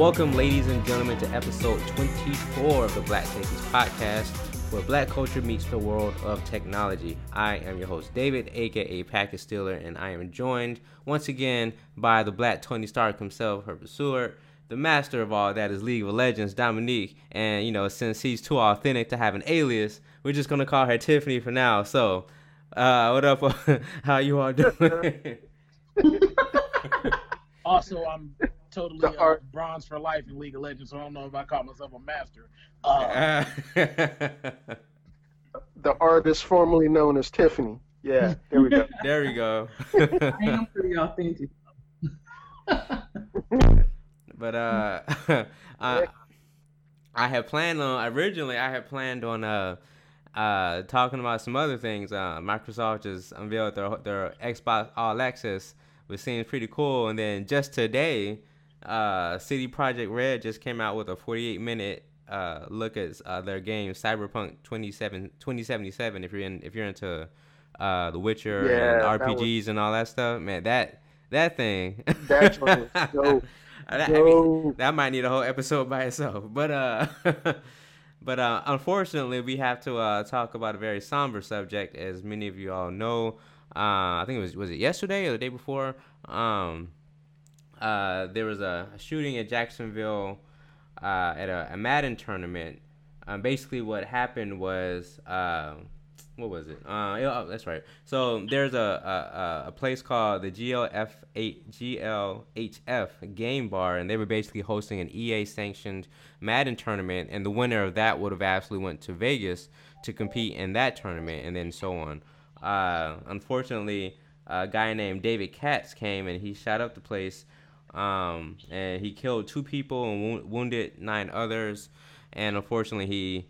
Welcome, ladies and gentlemen, to episode 24 of the Black Techies podcast, where black culture meets the world of technology. I am your host, David, aka Package Stealer, and I am joined once again by the Black Tony Stark himself, Herbert Seward, the master of all that is League of Legends, Dominique. And, you know, since he's too authentic to have an alias, we're just going to call her Tiffany for now. So, uh, what up? How you all doing? also, I'm totally uh, bronze for life in League of Legends, so I don't know if I call myself a master. Uh, the artist formerly known as Tiffany. Yeah, there we go. there we go. I am pretty authentic. but uh, I I had planned on originally. I had planned on uh uh, talking about some other things. Uh, Microsoft just unveiled their their Xbox All Access, which seems pretty cool. And then just today, uh, CD Projekt Red just came out with a 48 minute uh, look at uh, their game Cyberpunk 27, 2077. If you're in, if you're into uh, The Witcher yeah, and RPGs was... and all that stuff, man, that that thing. That dope. that, I mean, that might need a whole episode by itself. But uh. But uh, unfortunately, we have to uh, talk about a very somber subject, as many of you all know. Uh, I think it was was it yesterday or the day before. Um, uh, there was a, shooting at Jacksonville uh, at a, a, Madden tournament. Um, basically, what happened was uh, what was it? Uh, oh, that's right. So there's a, a, a place called the GLF8 GLHF Game Bar, and they were basically hosting an EA sanctioned Madden tournament, and the winner of that would have actually went to Vegas to compete in that tournament, and then so on. Uh, unfortunately, a guy named David Katz came and he shot up the place, um, and he killed two people and wo- wounded nine others. And unfortunately, he,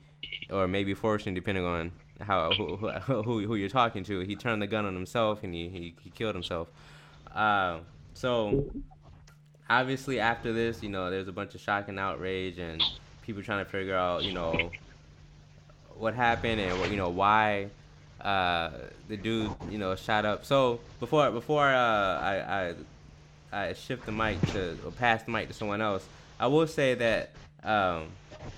or maybe fortunately, depending on how who, who, who you're talking to. He turned the gun on himself and he, he, he killed himself. Uh, so obviously after this, you know, there's a bunch of shock and outrage and people trying to figure out, you know, what happened and you know why uh, the dude you know shot up. So before before uh, I, I I shift the mic to or pass the mic to someone else, I will say that um,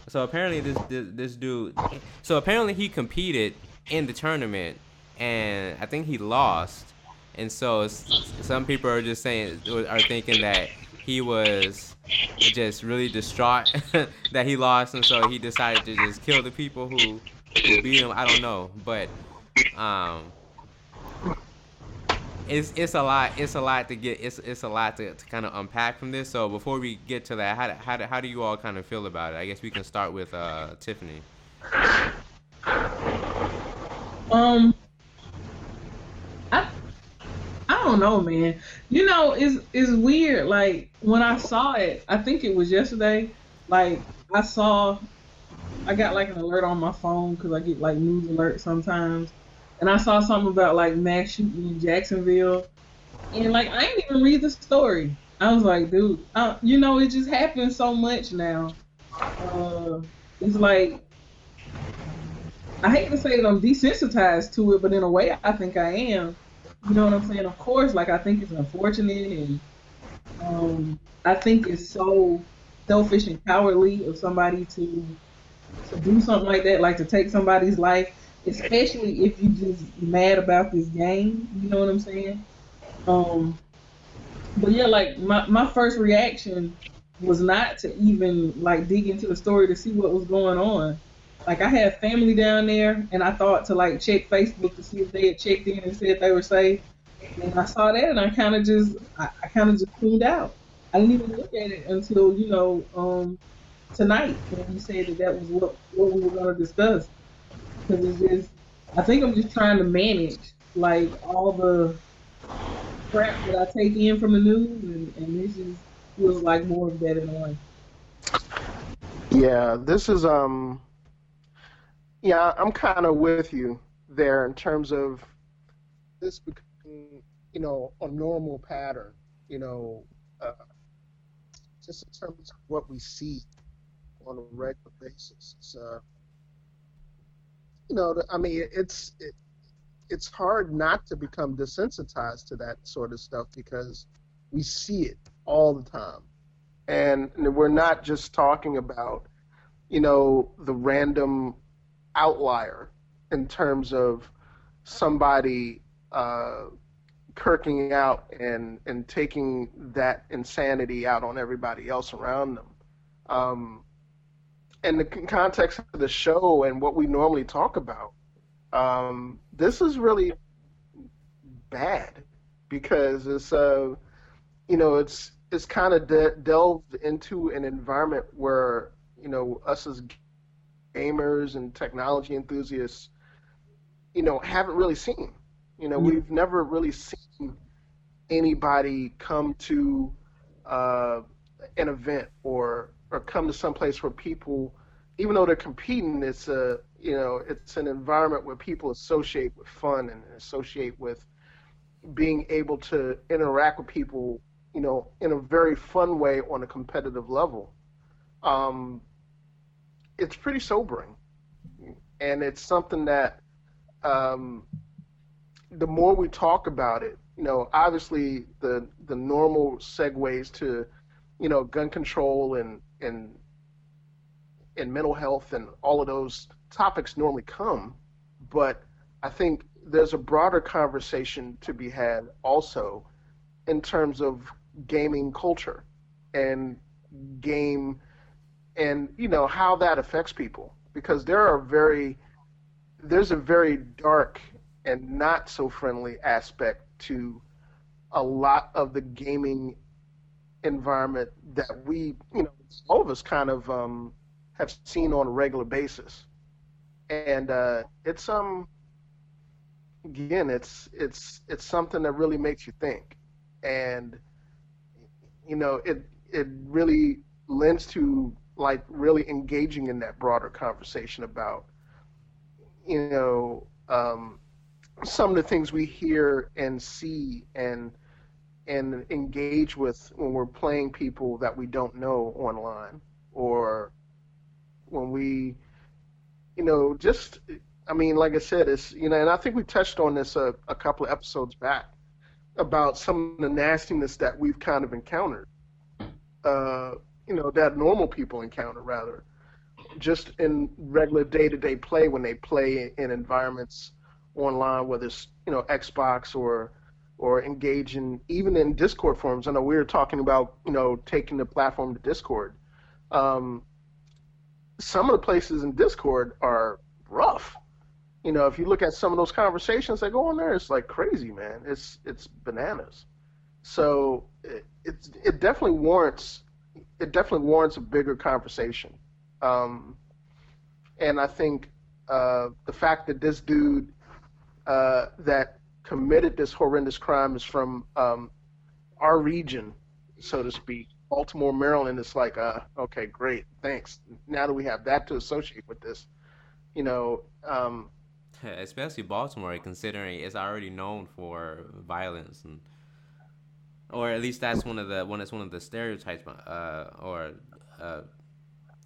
so apparently this, this this dude, so apparently he competed in the tournament, and I think he lost. And so some people are just saying are thinking that he was just really distraught that he lost, and so he decided to just kill the people who, who beat him. I don't know, but um, it's it's a lot. It's a lot to get. It's it's a lot to, to kind of unpack from this. So before we get to that, how do, how do, how do you all kind of feel about it? I guess we can start with uh, Tiffany. Um, I I don't know, man. You know, it's it's weird. Like when I saw it, I think it was yesterday. Like I saw, I got like an alert on my phone because I get like news alerts sometimes and I saw something about like mass shooting in Jacksonville, and like I didn't even read the story. I was like, dude, you know, it just happens so much now. Uh, it's like I hate to say that I'm desensitized to it, but in a way, I think I am. You know what I'm saying? Of course, like I think it's unfortunate, and um, I think it's so selfish and cowardly of somebody to to do something like that, like to take somebody's life especially if you just mad about this game. You know what I'm saying? Um, but yeah, like my my first reaction was not to even like dig into the story to see what was going on. Like I had family down there, and I thought to like check Facebook to see if they had checked in and said they were safe. And I saw that, and I kind of just I, I kind of just tuned out. I didn't even look at it until you know um, tonight when you said that that was what what we were going to discuss because it's just I think I'm just trying to manage like all the crap that I take in from the news, and, and this just feels like more of that in one. Yeah, this is um. Yeah, I'm kind of with you there in terms of this becoming, you know, a normal pattern. You know, uh, just in terms of what we see on a regular basis. It's, uh, you know, I mean, it's it, it's hard not to become desensitized to that sort of stuff because we see it all the time. and we're not just talking about, you know, the random outlier in terms of somebody uh, kirking out and and taking that insanity out on everybody else around them. Um, in the context of the show and what we normally talk about, um, this is really bad because it's uh, you know it's it's kind of de- delved into an environment where you know us as gamers and technology enthusiasts, you know, haven't really seen. You know, we've never really seen anybody come to uh, an event or or come to some place where people, even though they're competing, it's a you know it's an environment where people associate with fun and associate with being able to interact with people, you know, in a very fun way on a competitive level. Um, it's pretty sobering, and it's something that um, the more we talk about it, you know, obviously the the normal segues to, you know, gun control and and and mental health and all of those topics normally come, but I think there's a broader conversation to be had also in terms of gaming culture and game and you know how that affects people. Because there are very there's a very dark and not so friendly aspect to a lot of the gaming environment that we, you know, all of us kind of um, have seen on a regular basis, and uh, it's um again, it's it's it's something that really makes you think, and you know, it it really lends to like really engaging in that broader conversation about you know um, some of the things we hear and see and and engage with when we're playing people that we don't know online or when we you know just i mean like i said it's you know and i think we touched on this a, a couple of episodes back about some of the nastiness that we've kind of encountered uh, you know that normal people encounter rather just in regular day-to-day play when they play in environments online, whether it's you know Xbox or or engage in even in Discord forums. I know we were talking about you know taking the platform to Discord. Um, some of the places in Discord are rough. You know, if you look at some of those conversations that go on there, it's like crazy, man. It's it's bananas. So it, it's it definitely warrants it definitely warrants a bigger conversation. Um, and I think uh, the fact that this dude uh, that committed this horrendous crime is from um, our region, so to speak, Baltimore, Maryland. It's like, uh, okay, great, thanks. Now that we have that to associate with this, you know. Um, Especially Baltimore, considering it's already known for violence and or at least that's one of the one that's one of the stereotypes uh, or uh,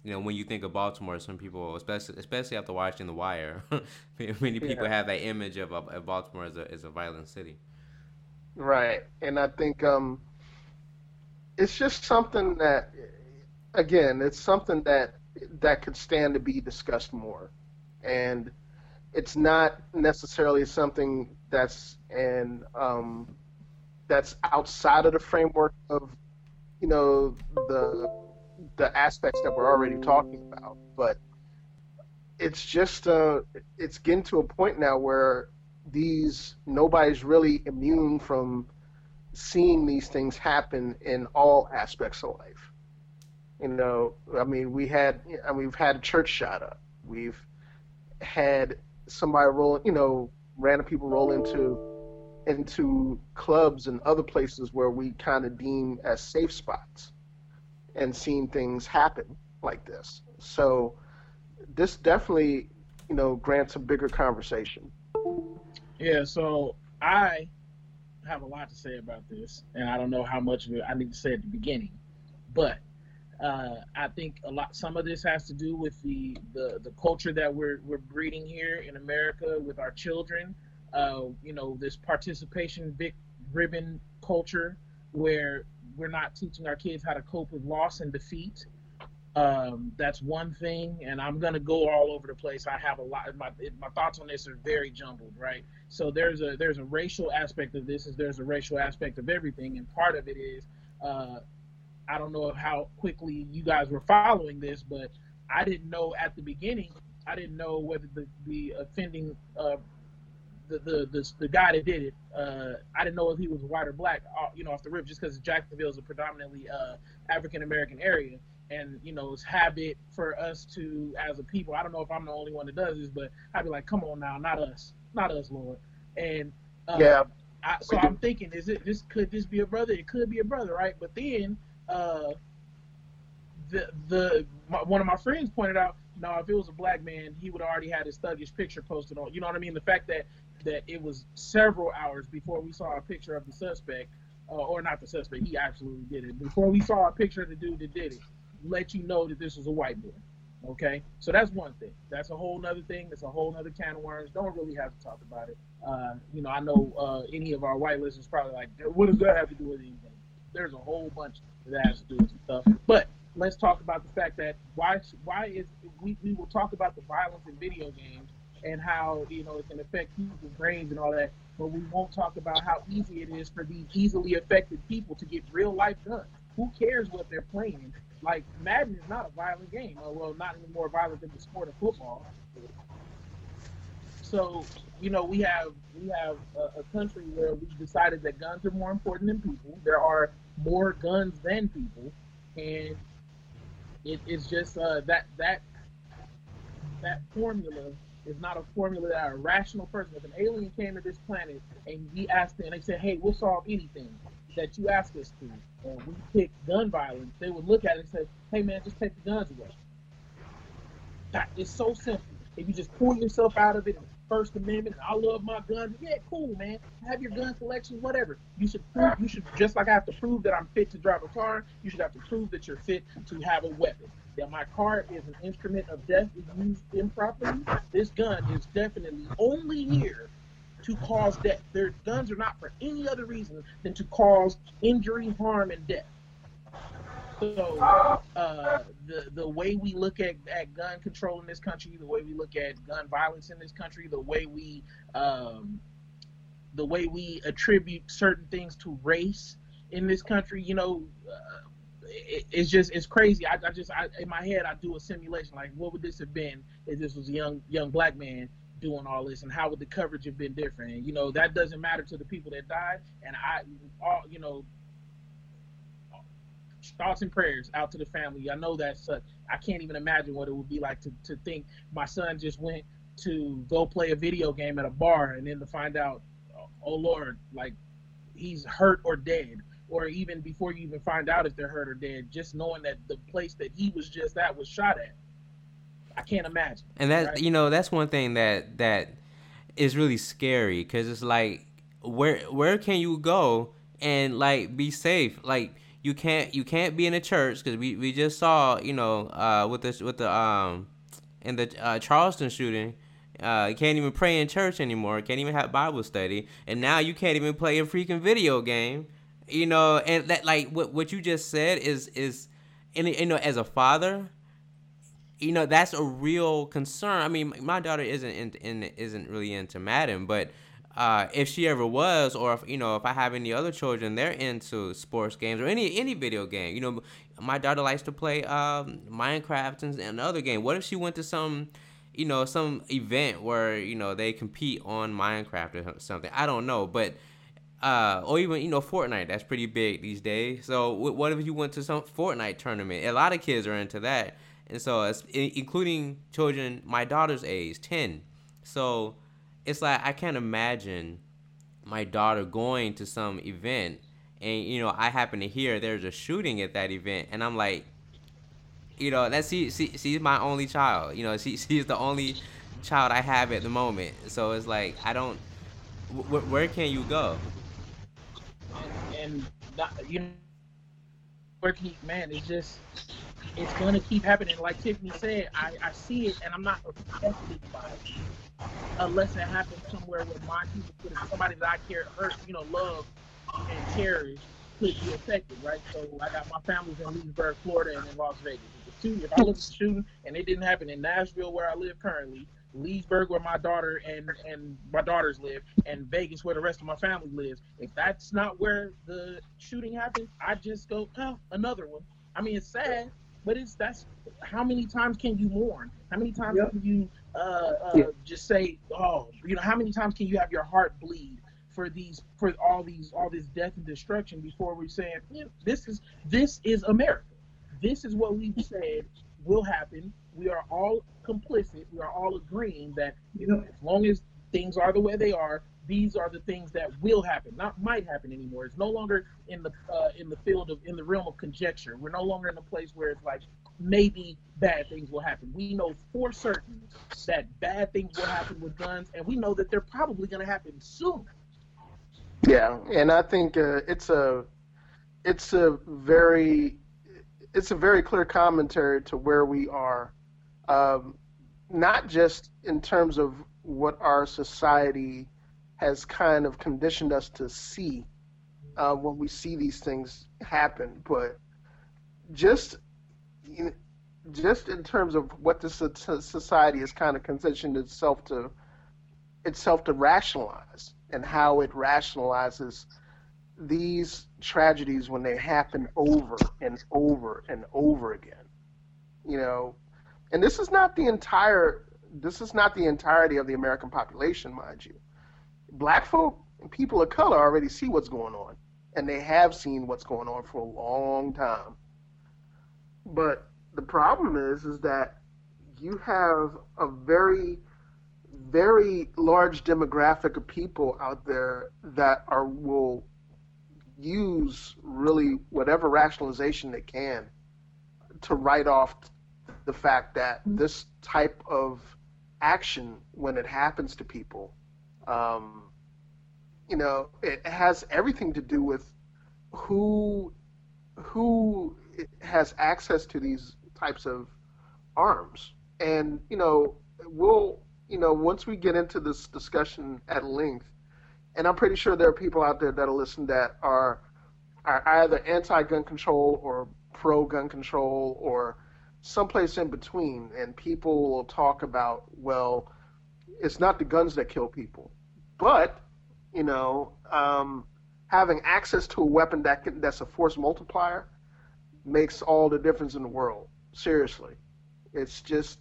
you know, when you think of Baltimore, some people, especially especially after watching The Wire, many people yeah. have that image of, of Baltimore as a as a violent city. Right, and I think um, it's just something that, again, it's something that that could stand to be discussed more, and it's not necessarily something that's and um, that's outside of the framework of, you know, the the aspects that we're already talking about, but it's just uh, it's getting to a point now where these nobody's really immune from seeing these things happen in all aspects of life. You know, I mean, we had, I mean, we've had a church shot up. We've had somebody roll, you know, random people roll into into clubs and other places where we kind of deem as safe spots and seen things happen like this. So this definitely, you know, grants a bigger conversation. Yeah, so I have a lot to say about this, and I don't know how much of it I need to say at the beginning, but uh, I think a lot. Some of this has to do with the the, the culture that we're we're breeding here in America with our children. Uh, you know, this participation big ribbon culture where we're not teaching our kids how to cope with loss and defeat. Um, that's one thing, and I'm gonna go all over the place. I have a lot. My my thoughts on this are very jumbled, right? So there's a there's a racial aspect of this. Is there's a racial aspect of everything, and part of it is, uh, I don't know how quickly you guys were following this, but I didn't know at the beginning. I didn't know whether the the offending uh, the, the the the guy that did it. Uh, I didn't know if he was white or black. Uh, you know, off the rip, just because Jacksonville is a predominantly uh, African American area, and you know, it's habit for us to, as a people. I don't know if I'm the only one that does this, but I'd be like, "Come on now, not us, not us, Lord." And uh, yeah. I, so I'm thinking, is it this? Could this be a brother? It could be a brother, right? But then, uh, the the my, one of my friends pointed out, no, if it was a black man, he would already had his thuggish picture posted on. You know what I mean? The fact that that it was several hours before we saw a picture of the suspect, uh, or not the suspect, he absolutely did it. Before we saw a picture of the dude that did it, let you know that this was a white boy. Okay, so that's one thing. That's a whole nother thing. That's a whole nother can of worms. Don't really have to talk about it. Uh, you know, I know uh, any of our white listeners probably like, what does that have to do with anything? There's a whole bunch that has to do with stuff. But let's talk about the fact that why why is we, we will talk about the violence in video games and how you know it can affect people's brains and all that, but we won't talk about how easy it is for these easily affected people to get real life done. Who cares what they're playing? Like Madden is not a violent game. Well, not any more violent than the sport of football. So you know we have we have a, a country where we've decided that guns are more important than people. There are more guns than people, and it, it's just uh, that that that formula is not a formula that a rational person, if an alien came to this planet and we asked them, and they said, "Hey, we'll solve anything that you ask us to," and we pick gun violence, they would look at it and say, "Hey, man, just take the guns away." That is so simple. If you just pull yourself out of it First Amendment. I love my guns. Yeah, cool, man. Have your gun collection, whatever. You should prove. You should just like I have to prove that I'm fit to drive a car. You should have to prove that you're fit to have a weapon. That my car is an instrument of death if used improperly. This gun is definitely only here to cause death. Their guns are not for any other reason than to cause injury, harm, and death. So uh, the the way we look at, at gun control in this country, the way we look at gun violence in this country, the way we um, the way we attribute certain things to race in this country, you know, uh, it, it's just it's crazy. I, I just I, in my head I do a simulation like what would this have been if this was a young young black man doing all this and how would the coverage have been different and you know that doesn't matter to the people that died and i all you know thoughts and prayers out to the family. I know that's uh, I can't even imagine what it would be like to, to think my son just went to go play a video game at a bar and then to find out, oh Lord, like he's hurt or dead. Or even before you even find out if they're hurt or dead, just knowing that the place that he was just at was shot at. I can't imagine. And that right? you know that's one thing that that is really scary because it's like where where can you go and like be safe like you can't you can't be in a church because we, we just saw you know uh, with this with the um in the uh, Charleston shooting. Uh, you can't even pray in church anymore. Can't even have Bible study, and now you can't even play a freaking video game. You know, and that like what what you just said is is, and you know, as a father, you know that's a real concern. I mean, my daughter isn't in, in isn't really into Madden, but uh, if she ever was, or if you know, if I have any other children, they're into sports games or any any video game. You know, my daughter likes to play um, Minecraft and, and other game. What if she went to some, you know, some event where you know they compete on Minecraft or something? I don't know, but uh, or even you know Fortnite. That's pretty big these days. So what if you went to some Fortnite tournament? A lot of kids are into that, and so including children my daughter's age, ten. So it's like I can't imagine my daughter going to some event and you know I happen to hear there's a shooting at that event and I'm like you know that's she, she she's my only child you know she she's the only child I have at the moment. So it's like I don't wh- where can you go? And, and you know where can you, man it's just it's gonna keep happening. Like Tiffany said I, I see it and I'm not affected by it unless it happens somewhere where my people, somebody that I care, hurt, you know, love and cherish, could be affected, right? So I got my family's in Leesburg, Florida, and in Las Vegas. If, two, if I look at the shooting and it didn't happen in Nashville, where I live currently, Leesburg, where my daughter and and my daughters live, and Vegas, where the rest of my family lives. If that's not where the shooting happened, I just go, oh, another one. I mean, it's sad, but it's that's how many times can you mourn? How many times yep. can you uh, uh, yeah. just say, oh, you know, how many times can you have your heart bleed for these for all these all this death and destruction before we saying yeah, this is this is America. This is what we've said will happen. We are all complicit. We are all agreeing that you know, as long as things are the way they are, these are the things that will happen, not might happen anymore. It's no longer in the uh, in the field of in the realm of conjecture. We're no longer in a place where it's like maybe bad things will happen. We know for certain that bad things will happen with guns, and we know that they're probably going to happen soon. Yeah, and I think uh, it's a it's a very it's a very clear commentary to where we are, um, not just in terms of what our society has kind of conditioned us to see uh, when we see these things happen, but just just in terms of what the society has kind of conditioned itself to itself to rationalize and how it rationalizes these tragedies when they happen over and over and over again. You know, and this is not the entire this is not the entirety of the American population, mind you. Black folk and people of color already see what's going on, and they have seen what's going on for a long time. But the problem is, is that you have a very very large demographic of people out there that are will use really whatever rationalization they can to write off the fact that this type of action when it happens to people um, you know it has everything to do with who who has access to these types of arms. And you know we'll you know, once we get into this discussion at length, and I'm pretty sure there are people out there that'll listen that are are either anti-gun control or pro-gun control or someplace in between, and people will talk about, well, it's not the guns that kill people, but you know, um, having access to a weapon that can, that's a force multiplier makes all the difference in the world. Seriously, it's just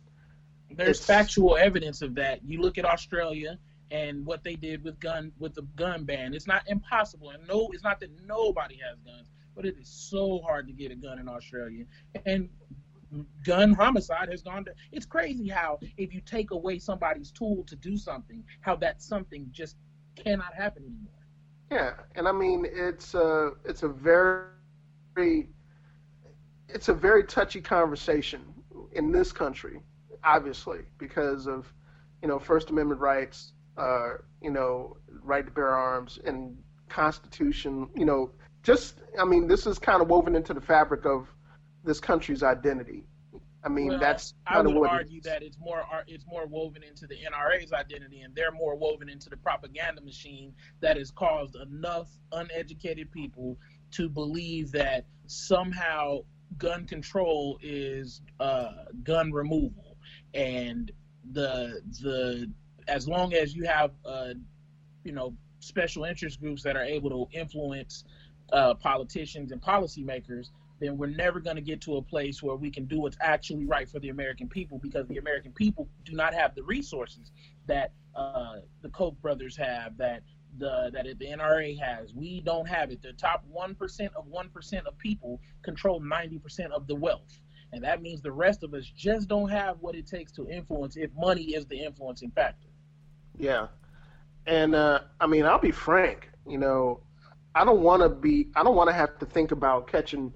there's it's... factual evidence of that. You look at Australia and what they did with gun with the gun ban. It's not impossible, and no, it's not that nobody has guns, but it is so hard to get a gun in Australia. And gun homicide has gone to. It's crazy how if you take away somebody's tool to do something, how that something just cannot happen anymore. Yeah, and I mean it's a it's a very it's a very touchy conversation in this country obviously, because of, you know, First Amendment rights, uh, you know, right to bear arms, and Constitution, you know, just, I mean, this is kind of woven into the fabric of this country's identity. I mean, well, that's I would argue that it's more it's more woven into the NRA's identity, and they're more woven into the propaganda machine that has caused enough uneducated people to believe that somehow gun control is uh, gun removal and the the as long as you have uh, you know special interest groups that are able to influence uh, politicians and policymakers, then we're never going to get to a place where we can do what's actually right for the American people because the American people do not have the resources that uh, the Koch brothers have, that the that the NRA has. We don't have it. The top one percent of one percent of people control ninety percent of the wealth. And that means the rest of us just don't have what it takes to influence if money is the influencing factor. Yeah. And uh, I mean, I'll be frank, you know, I don't want to be, I don't want to have to think about catching,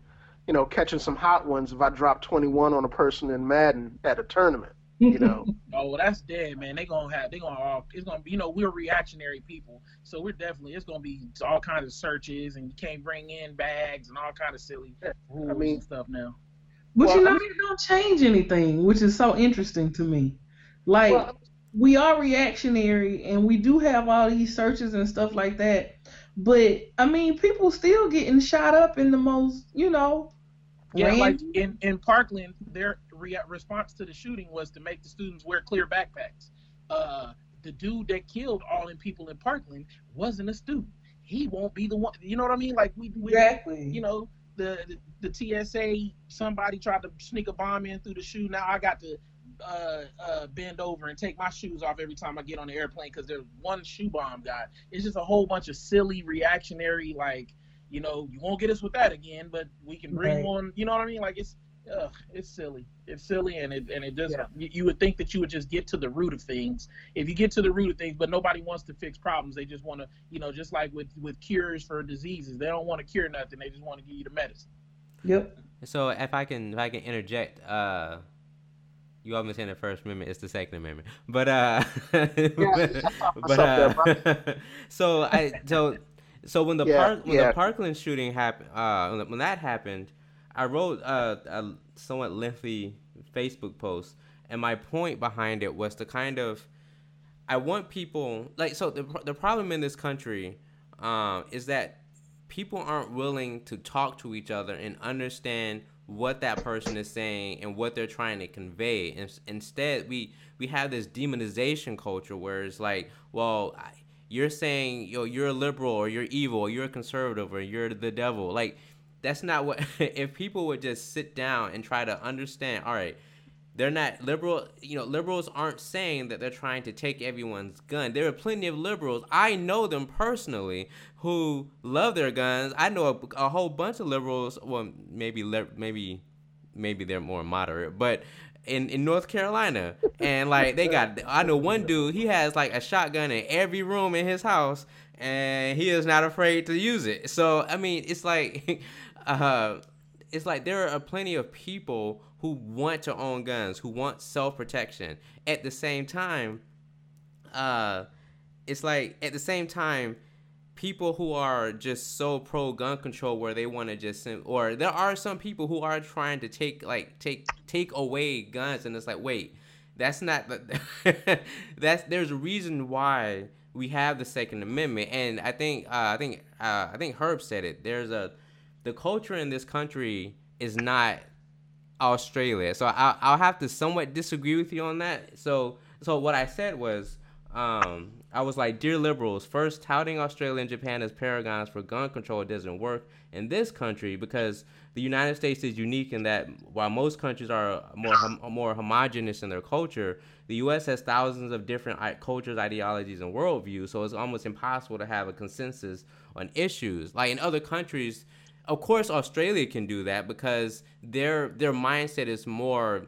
you know, catching some hot ones if I drop 21 on a person in Madden at a tournament. You know. oh, well, that's dead, man. They gonna have, they gonna all, it's gonna be, you know, we're reactionary people, so we're definitely, it's gonna be all kinds of searches, and you can't bring in bags and all kind of silly rules I mean, and stuff now. But well, you know, it don't change anything, which is so interesting to me. Like well, we are reactionary and we do have all these searches and stuff like that. But I mean, people still getting shot up in the most, you know. Yeah, like in, in Parkland, their re- response to the shooting was to make the students wear clear backpacks. Uh, the dude that killed all the people in Parkland wasn't a student. He won't be the one. You know what I mean? Like we, we exactly. you know, the, the the TSA somebody tried to sneak a bomb in through the shoe. Now I got to uh, uh, bend over and take my shoes off every time I get on the airplane because there's one shoe bomb guy. It's just a whole bunch of silly reactionary like, you know, you won't get us with that again, but we can bring Right. one. You know what I mean? Like it's. Ugh, it's silly. It's silly, and it and it just Yeah. you, you would think that you would just get to the root of things if you get to the root of things. But nobody wants to fix problems. They just want to, you know, just like with with cures for diseases, they don't want to cure nothing. They just want to give you the medicine. Yep. So if I can, if I can interject, uh, you almost saying the First Amendment, it's the Second Amendment, but uh, but, What's up there, uh, so I so so when the Yeah, park when yeah. the Parkland shooting happened, uh, when- that happened, I wrote uh, a somewhat lengthy Facebook post, and my point behind it was to kind of I want people like so the the problem in this country um, is that people aren't willing to talk to each other and understand what that person is saying and what they're trying to convey. And instead, we we have this demonization culture where it's like, well, you're saying yo you're a liberal or you're evil or you're a conservative or you're the devil. Like that's not what. if people would just sit down and try to understand, all right they're not liberal you know liberals aren't saying that they're trying to take everyone's gun there are plenty of liberals i know them personally who love their guns i know a, a whole bunch of liberals well maybe maybe maybe they're more moderate but in, in North Carolina, and like they got, I know one dude. He has like a shotgun in every room in his house, and he is not afraid to use it. So I mean, it's like, uh, it's like there are plenty of people who want to own guns, who want self protection. At the same time, uh, it's like at the same time, people who are just so pro gun control where they want to just or there are some people who are trying to take like take take away guns, and it's like wait, that's not that's there's a reason why we have the Second Amendment, and I think uh, I think uh, I think Herb said it. There's a the culture in this country is not Australia. So I, I'll have to somewhat disagree with you on that. So so what I said was, um, I was like, dear liberals, first touting Australia and Japan as paragons for gun control doesn't work in this country because the United States is unique in that while most countries are more hom- more homogenous in their culture, the U.S. has thousands of different i- cultures, ideologies, and worldviews. So it's almost impossible to have a consensus on issues. Like in other countries, of course Australia can do that because their their mindset is more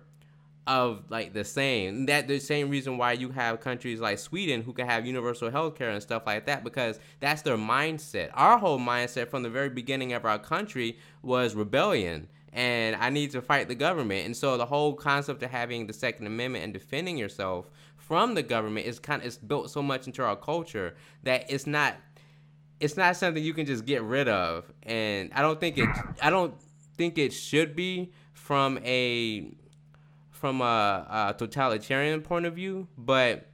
of like the same. That the same reason why you have countries like Sweden who can have universal health care and stuff like that because that's their mindset. Our whole mindset from the very beginning of our country was rebellion and I need to fight the government. And so the whole concept of having the Second Amendment and defending yourself from the government is kind of it's built so much into our culture that it's not it's not something you can just get rid of and i don't think it i don't think it should be from a from a, a totalitarian point of view but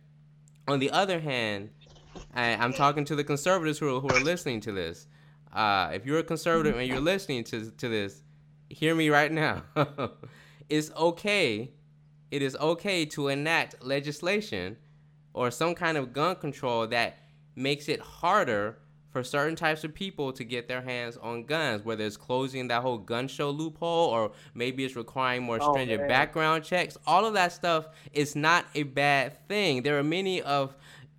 on the other hand I, i'm talking to the conservatives who are, who are listening to this. Uh, if you're a conservative and you're listening to, to this hear me right now. It's okay it is okay to enact legislation or some kind of gun control that makes it harder for certain types of people to get their hands on guns, whether it's closing that whole gun show loophole or maybe it's requiring more Oh, stringent man. background checks. All of that stuff is not a bad thing. There are many of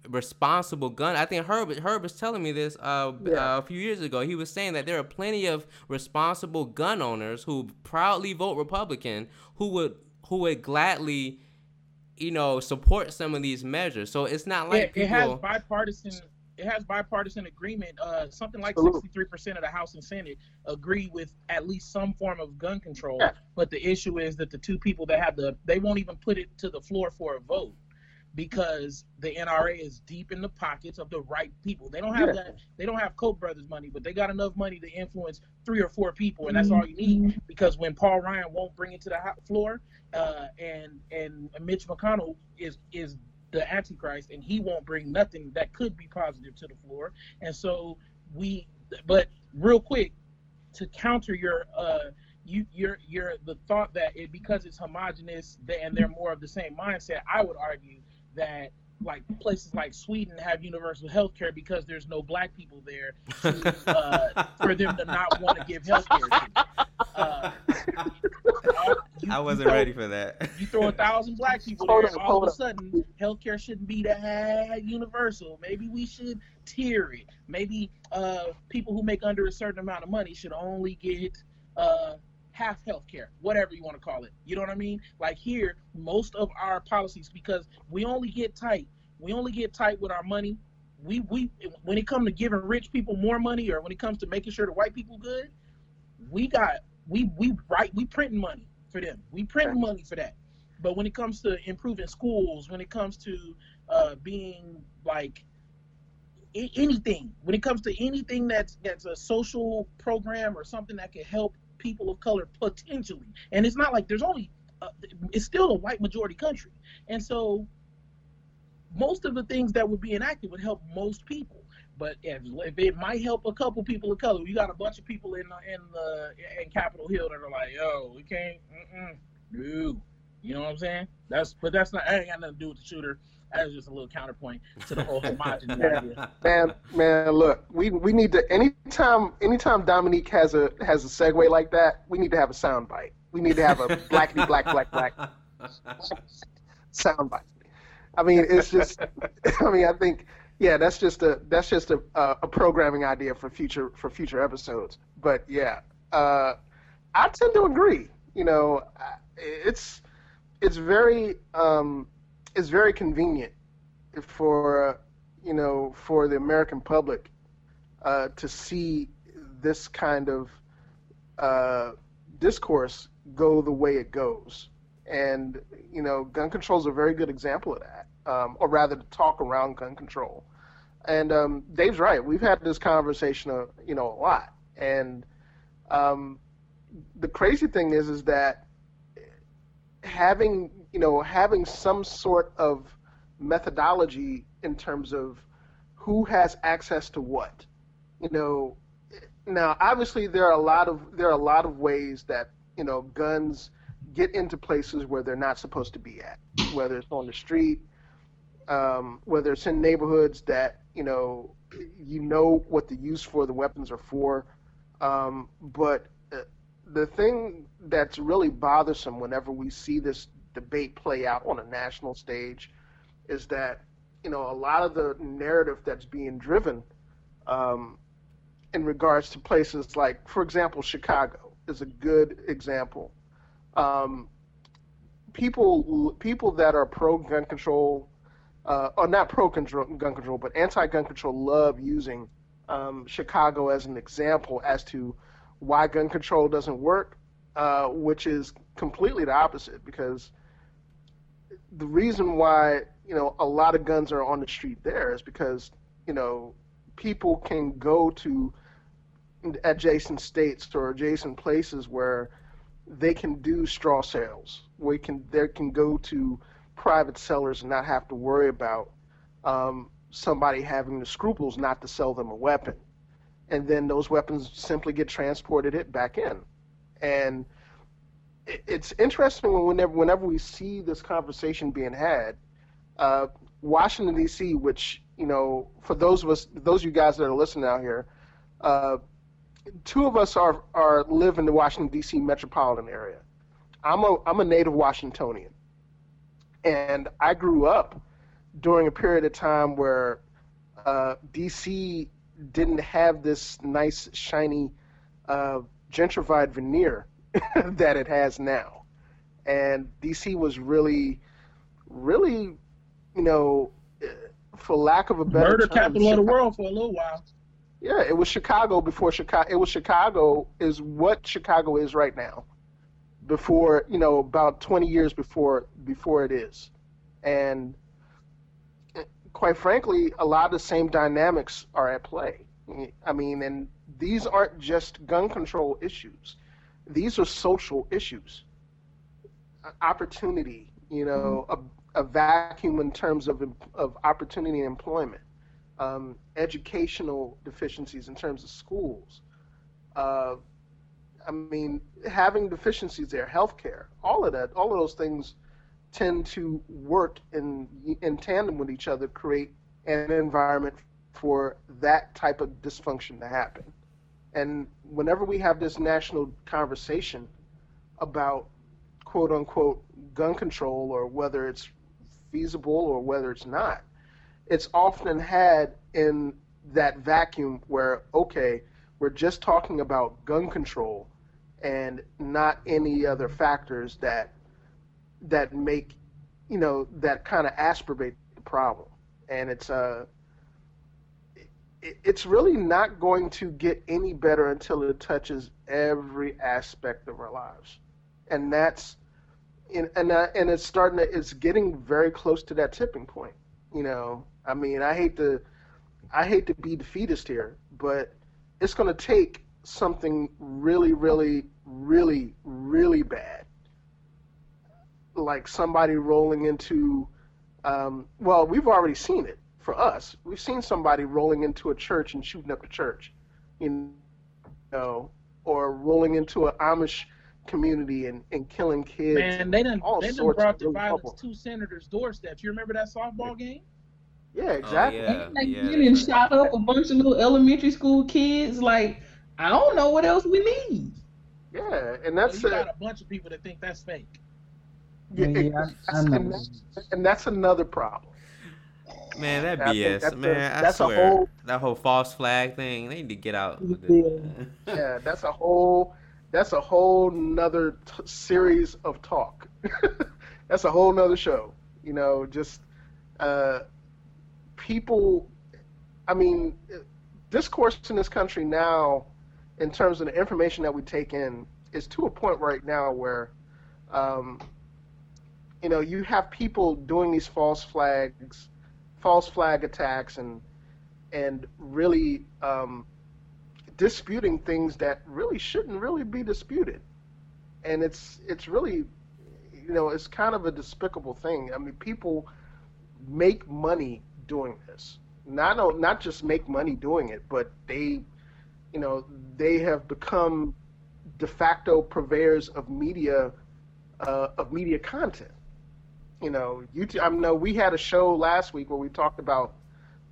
responsible gun. I think Herb Herb was telling me this uh, Yeah. uh, a few years ago. He was saying that there are plenty of responsible gun owners who proudly vote Republican who would who would gladly you know support some of these measures. So it's not like it, it has people bipartisan it has bipartisan agreement. Uh, something like sixty three percent of the House and Senate agree with at least some form of gun control. Yeah. But the issue is that the two people that have the they won't even put it to the floor for a vote because the NRA is deep in the pockets of the right people. They don't have Yeah. that. They don't have Koch brothers money, but they got enough money to influence three or four people, and that's all you need. Because when Paul Ryan won't bring it to the floor, uh, and and Mitch McConnell is is the Antichrist, and he won't bring nothing that could be positive to the floor, and so we, but real quick, to counter your uh you your your the thought that it because it's homogenous and they're more of the same mindset, I would argue that like places like Sweden have universal health care because there's no black people there to, uh, for them to not want to give health care. Uh, you, I wasn't throw, ready for that. You throw a thousand black people there, up, all of a sudden, healthcare shouldn't be that universal. Maybe we should tier it. Maybe uh, people who make under a certain amount of money should only get uh, half healthcare, whatever you want to call it. You know what I mean? Like here, most of our policies, because we only get tight, we only get tight with our money. We we when it comes to giving rich people more money, or when it comes to making sure the white people good, we got we we right we printing money for them. We print money for that. But when it comes to improving schools, when it comes to uh, being like anything, when it comes to anything that's that's a social program or something that can help people of color potentially. And it's not like there's only, uh, it's still a white majority country. And so most of the things that would be enacted would help most people. But if, if it might help a couple people of color, you got a bunch of people in the, in the in Capitol Hill that are like, yo, we can't, mm-mm, no. You know what I'm saying? That's but that's not. I ain't got nothing to do with the shooter. That's just a little counterpoint to the whole homogenous idea. Man, man, look, we we need to anytime anytime Dominique has a has a segue like that, we need to have a sound bite. We need to have a blackity black black black sound bite. I mean, it's just. I mean, I think yeah, that's just a that's just a a programming idea for future for future episodes. But yeah, uh, I tend to agree. You know, it's it's very um, it's very convenient for you know for the American public uh, to see this kind of uh, discourse go the way it goes, and you know, gun control is a very good example of that, um, or rather, to talk around gun control. And um, Dave's right. We've had this conversation, uh, you know, a lot, and um, the crazy thing is, is that having you know having some sort of methodology in terms of who has access to what. You know, now obviously there are a lot of there are a lot of ways that you know guns get into places where they're not supposed to be at, whether it's on the street, um, whether it's in neighborhoods that you know you know what the use for the weapons are for, um, but uh, the thing that's really bothersome whenever we see this debate play out on a national stage is that you know a lot of the narrative that's being driven um, in regards to places like, for example, Chicago is a good example. Um, people people that are pro gun control, uh, or not pro control, gun control, but anti gun control, love using um, Chicago as an example as to why gun control doesn't work, uh, which is completely the opposite because the reason why you know a lot of guns are on the street there is because you know people can go to adjacent states or adjacent places where they can do straw sales. We can they can go to private sellers and not have to worry about um, somebody having the scruples not to sell them a weapon, and then those weapons simply get transported it back in, and it's interesting whenever whenever we see this conversation being had. Uh, Washington D.C., which you know, for those of us, those of you guys that are listening out here, uh, two of us are are live in the Washington D.C. metropolitan area. I'm a I'm a native Washingtonian, and I grew up during a period of time where uh, D.C. didn't have this nice shiny uh, gentrified veneer that it has now. And DC was really, really, you know, for lack of a better murder term, capital Chicago, of the world for a little while. Yeah, it was Chicago before Chicago. It was Chicago is what Chicago is right now. Before you know, about 20 years before before it is, and quite frankly, a lot of the same dynamics are at play. I mean, and these aren't just gun control issues these are social issues. Opportunity, you know, a, a, vacuum in terms of of opportunity and employment, um, educational deficiencies in terms of schools. Uh, I mean, having deficiencies there, healthcare, all of that, all of those things tend to work in in tandem with each other, create an environment for that type of dysfunction to happen. And whenever we have this national conversation about quote unquote gun control or whether it's feasible or whether it's not, it's often had in that vacuum where, okay, we're just talking about gun control and not any other factors that that make you know that kind of asperbate the problem and it's uh it's really not going to get any better until it touches every aspect of our lives, and that's and and, uh, and it's starting to it's getting very close to that tipping point. You know, I mean, I hate to I hate to be defeatist here, but it's going to take something really, really, really, really bad, like somebody rolling into. Um, well, we've already seen it for us. We've seen somebody rolling into a church and shooting up the church, you know, or rolling into an Amish community and, and killing kids. Man, they done they done brought the violence trouble. to senators' doorsteps. You remember that softball game? Yeah, exactly. Oh, yeah, like yeah, getting shot up a bunch of little elementary school kids. Like, I don't know what else we need. Yeah, and that's well, you got a bunch of people that think that's fake. Yeah, yeah I, I and, that's, and that's another problem. Man, that BS. That's man, a, that's I swear. A whole, that whole false flag thing, they need to get out. yeah, that's a whole that's a whole nother t- series of talk. that's a whole nother show. You know, just uh, people. I mean, discourse in this country now, in terms of the information that we take in, is to a point right now where, um, you know, you have people doing these false flags false flag attacks and and really um, disputing things that really shouldn't really be disputed. And it's it's really you know it's kind of a despicable thing. I mean, people make money doing this. Not not just make money doing it, but they you know they have become de facto purveyors of media uh, of media content you know, YouTube. I know we had a show last week where we talked about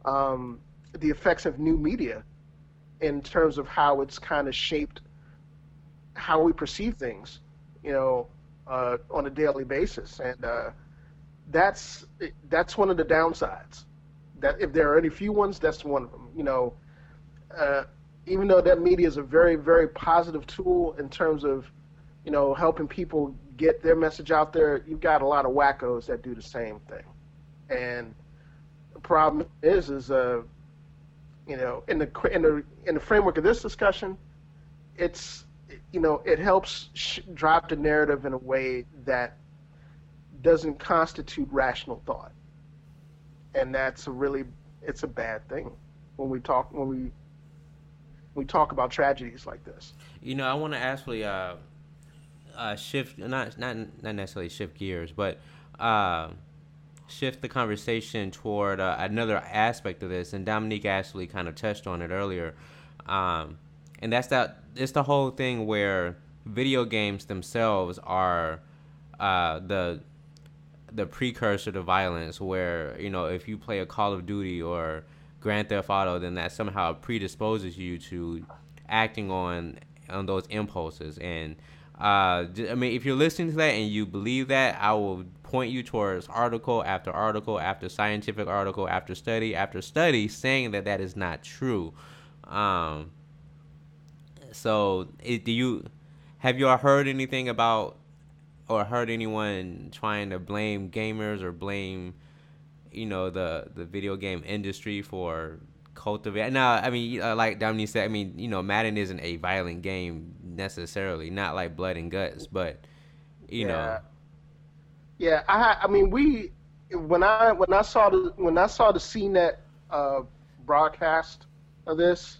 um, the effects of new media in terms of how it's kind of shaped how we perceive things, you know, uh, on a daily basis, and uh, that's that's one of the downsides. That if there are any few ones, that's one of them. You know, uh, even though that media is a very very positive tool in terms of, you know, helping people get their message out there, you've got a lot of wackos that do the same thing. And the problem is, is uh, you know, in the in the in the framework of this discussion, it's you know, it helps sh- drop the narrative in a way that doesn't constitute rational thought, and that's a really it's a bad thing when we talk when we we talk about tragedies like this. You know, I want to actually uh, uh, shift not not not necessarily shift gears, but uh, shift the conversation toward uh, another aspect of this. And Dominique actually kind of touched on it earlier, um, and that's that. It's the whole thing where video games themselves are uh, the the precursor to violence. Where you know if you play a Call of Duty or Grand Theft Auto, then that somehow predisposes you to acting on on those impulses and uh, I mean, if you're listening to that and you believe that, I will point you towards article after article after scientific article after study after study saying that that is not true. Um, so, it, do you have you all heard anything about or heard anyone trying to blame gamers or blame you know the the video game industry for cultivate. Now, I mean, uh, like Dominique said, I mean, you know, Madden isn't a violent game necessarily, not like blood and guts, but you yeah. know. Yeah, I I mean, we when I when I saw the when I saw the CNET uh, broadcast of this,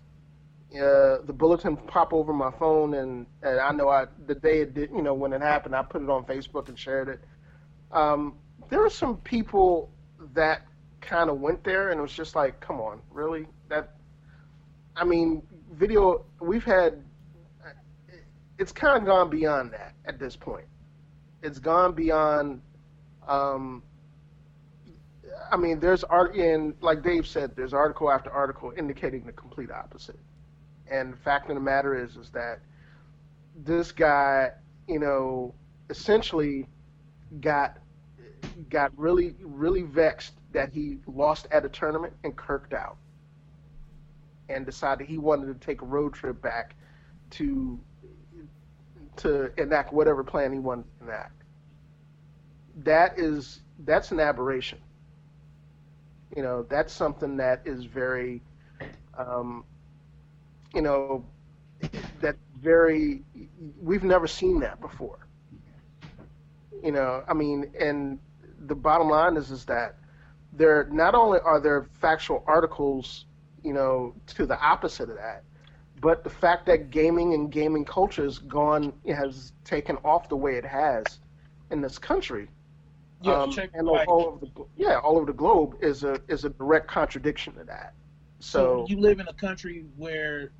uh, the bulletin pop over my phone, and, and I know I the day it did, you know, when it happened, I put it on Facebook and shared it. Um, there were some people that kind of went there, and it was just like, come on, really? That, I mean, video. We've had. It's kind of gone beyond that at this point. It's gone beyond. Um, I mean, there's art in, like Dave said, there's article after article indicating the complete opposite. And the fact of the matter is, is that this guy, you know, essentially got got really really vexed that he lost at a tournament and kirked out, and decided he wanted to take a road trip back to to enact whatever plan he wanted to enact. That is that's an aberration. You know, that's something that is very, um, you know, that very we've never seen that before. You know, I mean, and the bottom line is is that there not only are there factual articles, you know, to the opposite of that, but the fact that gaming and gaming culture has gone has taken off the way it has in this country. Yeah, um, check, and all over the yeah, all over the globe is a is a direct contradiction to that. So, you live in a country where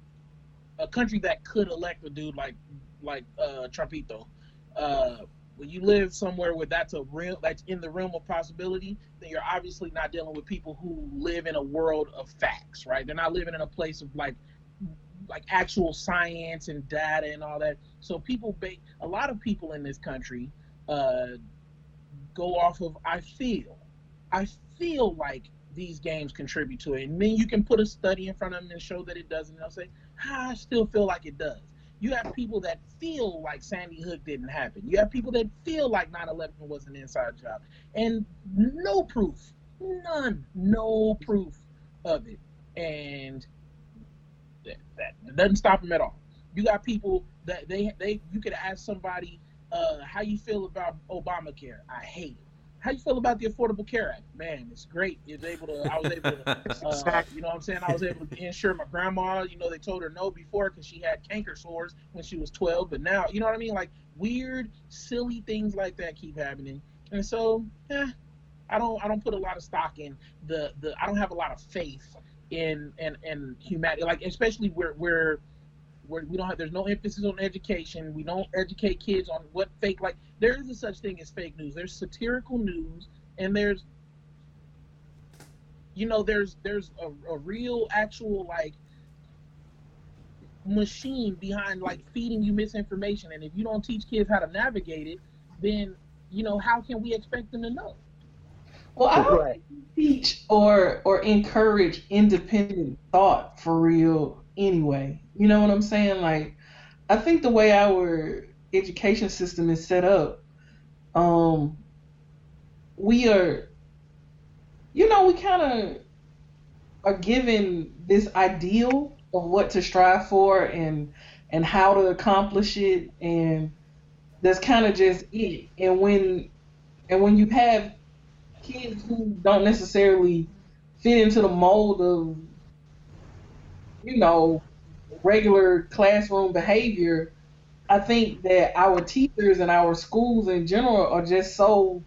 a country that could elect a dude like like uh Trumpito. Uh when you live somewhere where that's a real that's in the realm of possibility, then you're obviously not dealing with people who live in a world of facts, right? They're not living in a place of like like actual science and data and all that. So people ba- a lot of people in this country uh go off of I feel. I feel like these games contribute to it. And then you can put a study in front of them and show that it doesn't. They'll say, I still feel like it does. You have people that feel like Sandy Hook didn't happen. You have people that feel like 9 11 was an inside job. And no proof, none, no proof of it. And that, that doesn't stop them at all. You got people that they, they you could ask somebody, uh, how you feel about Obamacare? I hate it. How you feel about the Affordable Care Act? Man, it's great. It's able to. I was able to. Uh, you know what I'm saying? I was able to insure my grandma. You know, they told her no before because she had canker sores when she was 12, but now, you know what I mean? Like weird, silly things like that keep happening, and so, eh, I don't. I don't put a lot of stock in the the. I don't have a lot of faith in and and humanity, like especially where where where we don't have there's no emphasis on education. We don't educate kids on what fake like there is a such thing as fake news. There's satirical news and there's you know there's there's a, a real actual like machine behind like feeding you misinformation and if you don't teach kids how to navigate it then you know how can we expect them to know Well, I don't Right. teach or or encourage independent thought for real anyway. You know what I'm saying? Like I think the way our education system is set up, um we are you know, we kind of are given this ideal of what to strive for and and how to accomplish it and that's kind of just it. And when and when you have kids who don't necessarily fit into the mold of, you know, regular classroom behavior, I think that our teachers and our schools in general are just so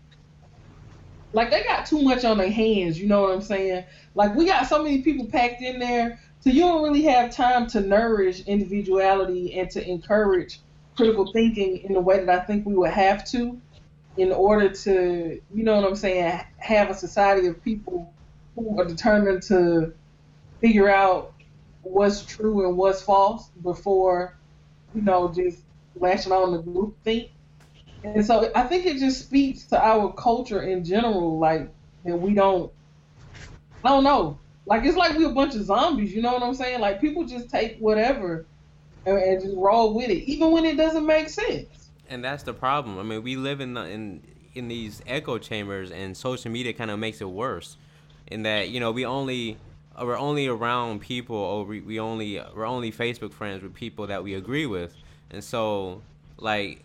like they got too much on their hands, you know what I'm saying? Like we got so many people packed in there, so you don't really have time to nourish individuality and to encourage critical thinking in the way that I think we would have to in order to, you know what I'm saying, have a society of people who are determined to figure out what's true and what's false before, you know, just lashing on the group think. And so I think it just speaks to our culture in general, like that we don't, I don't know, like it's like we're a bunch of zombies, you know what I'm saying? Like people just take whatever and, and just roll with it, even when it doesn't make sense. and that's the problem. I mean, we live in the, in in these echo chambers, and social media kind of makes it worse. In that, you know, we only Uh, we're only around people, or we, we only uh, we're only Facebook friends with people that we agree with, and so like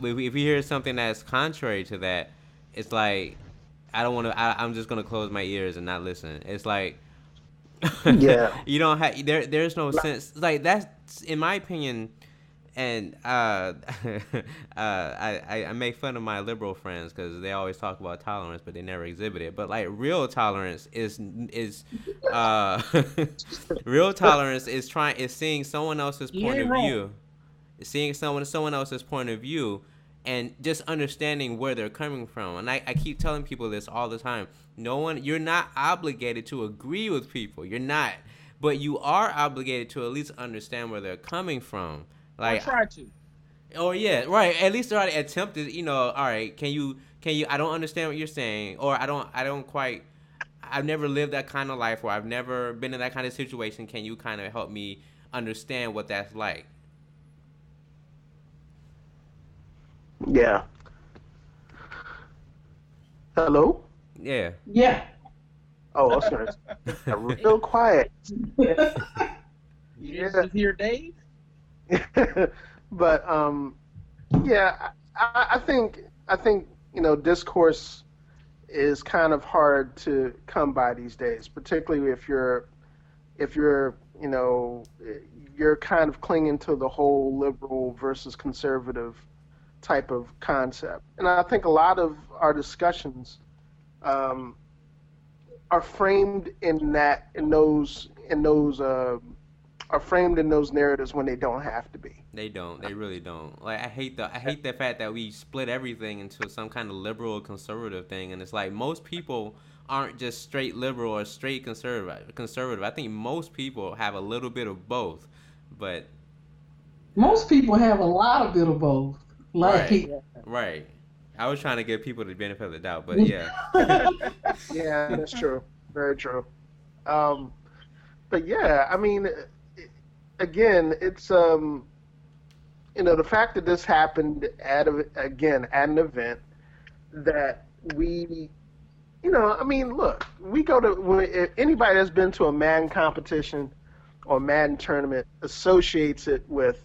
if we, if we hear something that's contrary to that, it's like I don't want to. I'm just gonna close my ears and not listen. It's like Yeah. you don't have there. There's no sense. Like that's in my opinion and uh, uh, I, I make fun of my liberal friends because they always talk about tolerance, but they never exhibit it. But like real tolerance is is uh, real tolerance is trying is seeing someone else's point of wrong. view, seeing someone someone else's point of view, and just understanding where they're coming from. And I, I keep telling people this all the time. No one, you're not obligated to agree with people. You're not, but you are obligated to at least understand where they're coming from like I try to. Oh yeah, right. At least try to attempt to, you know. All right, can you? Can you? I don't understand what you're saying, or I don't. I don't quite. I've never lived that kind of life, or I've never been in that kind of situation. Can you kind of help me understand what that's like? Yeah. Hello. Yeah. Yeah. Oh, I was gonna real quiet. yeah. You just hear Dave? but um, yeah, I, I think I think you know discourse is kind of hard to come by these days, particularly if you're if you're you know you're kind of clinging to the whole liberal versus conservative type of concept, and I think a lot of our discussions um, are framed in that in those in those. Uh, are framed in those narratives when they don't have to be. They don't. They really don't. Like I hate the I hate the fact that we split everything into some kind of liberal conservative thing, and it's like most people aren't just straight liberal or straight conservative. Conservative. I think most people have a little bit of both, but most people have a lot of bit of both. Like right, right. I was trying to give people the benefit of the doubt, but yeah. yeah, that's true. Very true. Um, but yeah, I mean, again, it's um, you know, the fact that this happened at a, again at an event that we, you know, I mean, look, we go to when, anybody that's been to a Madden competition or Madden tournament associates it with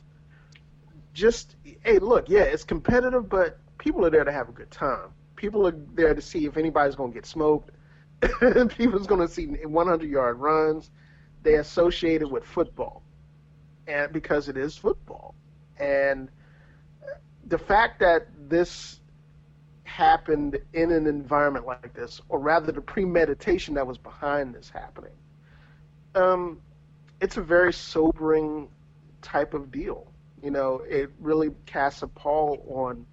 just, hey, look, yeah, it's competitive, but people are there to have a good time. People are there to see if anybody's going to get smoked. People's going to see 100 yard runs. They associate it with football and because it is football. And the fact that this happened in an environment like this, or rather the premeditation that was behind this happening, um, it's a very sobering type of deal. You know, it really casts a pall on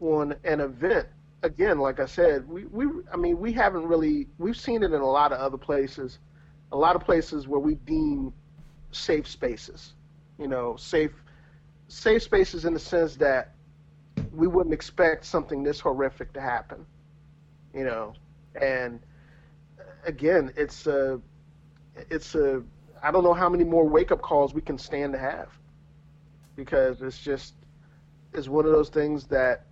on an event. Again, like I said, we, we I mean we haven't really we've seen it in a lot of other places, a lot of places where we deem safe spaces. You know, safe safe spaces in the sense that we wouldn't expect something this horrific to happen. You know, and again, it's a it's a I don't know how many more wake up calls we can stand to have because it's just it's one of those things that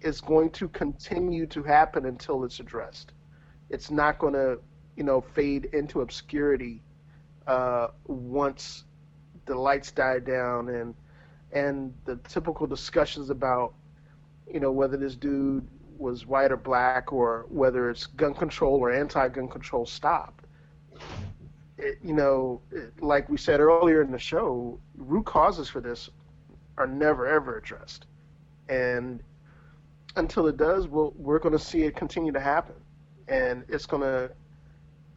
is going to continue to happen until it's addressed. It's not going to, you know, fade into obscurity uh, once the lights die down and and the typical discussions about you know whether this dude was white or black or whether it's gun control or anti-gun control stop. It, you know, it, like we said earlier in the show, root causes for this are never ever addressed, and until it does, we'll, we're going to see it continue to happen, and it's going to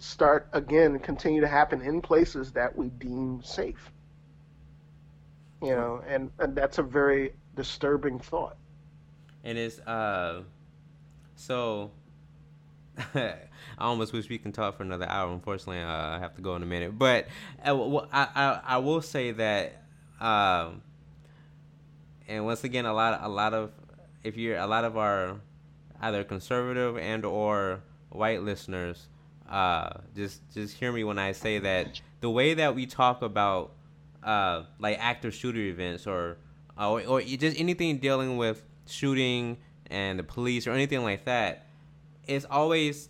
start again continue to happen in places that we deem safe. You know, and, and that's a very disturbing thought. And it's uh so I almost wish we can talk for another hour. Unfortunately, uh, I have to go in a minute. But uh, I, I, I will say that, um, and once again, a lot a lot of if you're a lot of our either conservative and or white listeners uh, just just hear me when I say that the way that we talk about uh, like active shooter events or, uh, or or just anything dealing with shooting and the police or anything like that, it's always